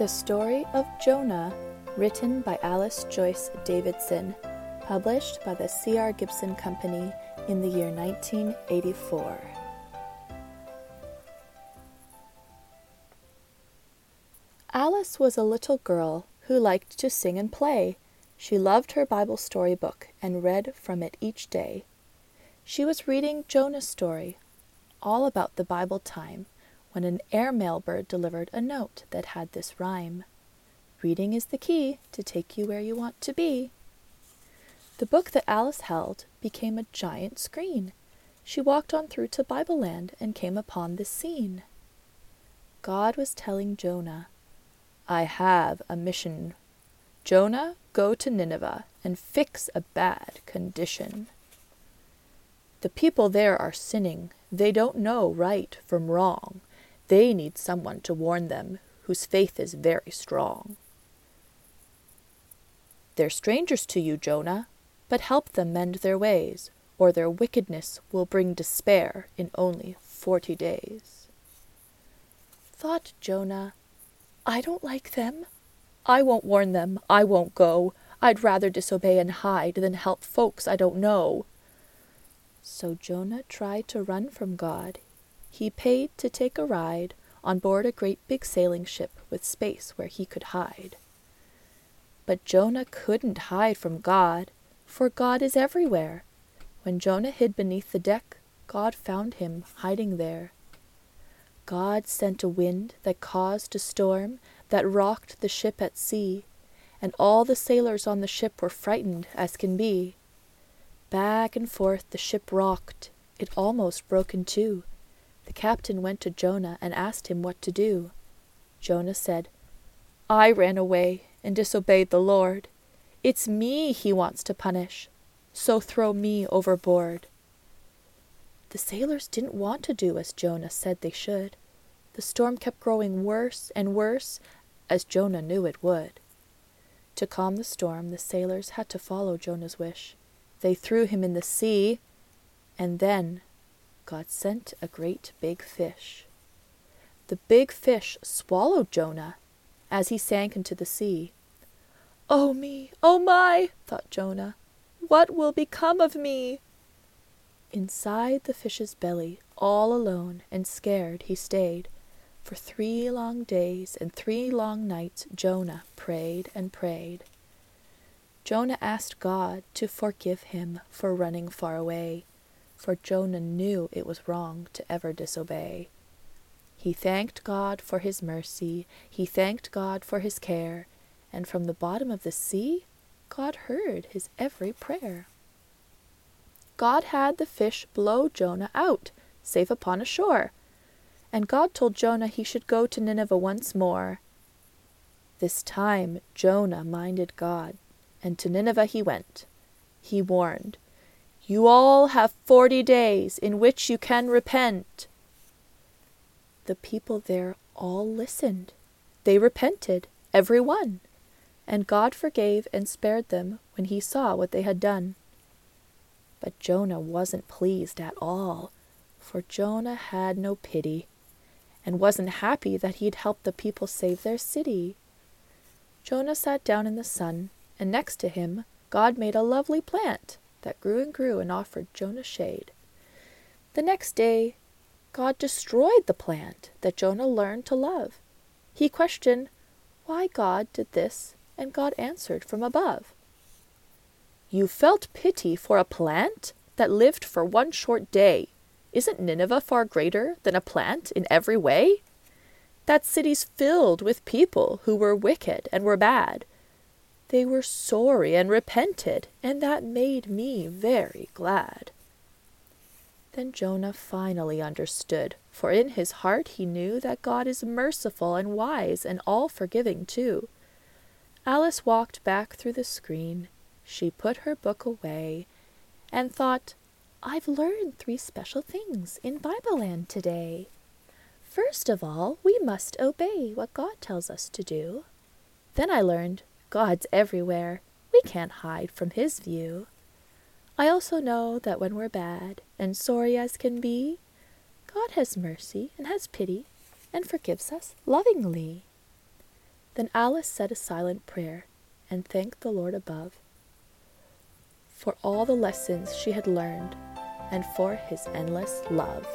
The Story of Jonah, written by Alice Joyce Davidson, published by the C.R. Gibson Company in the year 1984. Alice was a little girl who liked to sing and play. She loved her Bible story book and read from it each day. She was reading Jonah's story, all about the Bible time, when an airmail bird delivered a note that had this rhyme Reading is the key to take you where you want to be. The book that Alice held became a giant screen. She walked on through to Bible Land and came upon this scene. God was telling Jonah, I have a mission. Jonah, go to Nineveh and fix a bad condition. The people there are sinning. They don't know right from wrong. They need someone to warn them whose faith is very strong. They're strangers to you, Jonah, but help them mend their ways, or their wickedness will bring despair in only forty days. Thought Jonah, I don't like them. I won't warn them. I won't go. I'd rather disobey and hide than help folks I don't know. So Jonah tried to run from God. He paid to take a ride on board a great big sailing ship with space where he could hide. But Jonah couldn't hide from God, for God is everywhere. When Jonah hid beneath the deck, God found him hiding there. God sent a wind that caused a storm that rocked the ship at sea, and all the sailors on the ship were frightened as can be. Back and forth the ship rocked, it almost broke in two. The captain went to Jonah and asked him what to do. Jonah said, I ran away and disobeyed the Lord. It's me he wants to punish, so throw me overboard. The sailors didn't want to do as Jonah said they should. The storm kept growing worse and worse, as Jonah knew it would. To calm the storm, the sailors had to follow Jonah's wish. They threw him in the sea, and then God sent a great big fish. The big fish swallowed Jonah as he sank into the sea. Oh me, oh my, thought Jonah, what will become of me? Inside the fish's belly, all alone and scared, he stayed. For three long days and three long nights Jonah prayed and prayed. Jonah asked God to forgive him for running far away, for Jonah knew it was wrong to ever disobey. He thanked God for his mercy, he thanked God for his care, and from the bottom of the sea, God heard his every prayer. God had the fish blow Jonah out, safe upon a shore, and God told Jonah he should go to Nineveh once more. This time Jonah minded God, and to Nineveh he went. He warned, You all have forty days in which you can repent. The people there all listened. They repented, every one, and God forgave and spared them when he saw what they had done. But Jonah wasn't pleased at all, for Jonah had no pity, and wasn't happy that he'd helped the people save their city. Jonah sat down in the sun, and next to him God made a lovely plant that grew and grew and offered Jonah shade. The next day God destroyed the plant that Jonah learned to love. He questioned why God did this, and God answered from above. You felt pity for a plant that lived for one short day. Isn't Nineveh far greater than a plant in every way? That city's filled with people who were wicked and were bad. They were sorry and repented, and that made me very glad. Then Jonah finally understood, for in his heart he knew that God is merciful and wise and all forgiving too. Alice walked back through the screen. She put her book away and thought, I've learned three special things in Bible Land today. First of all, we must obey what God tells us to do. Then I learned God's everywhere. We can't hide from His view. I also know that when we're bad and sorry as can be, God has mercy and has pity and forgives us lovingly. Then Alice said a silent prayer, and thanked the Lord above for all the lessons she had learned and for his endless love.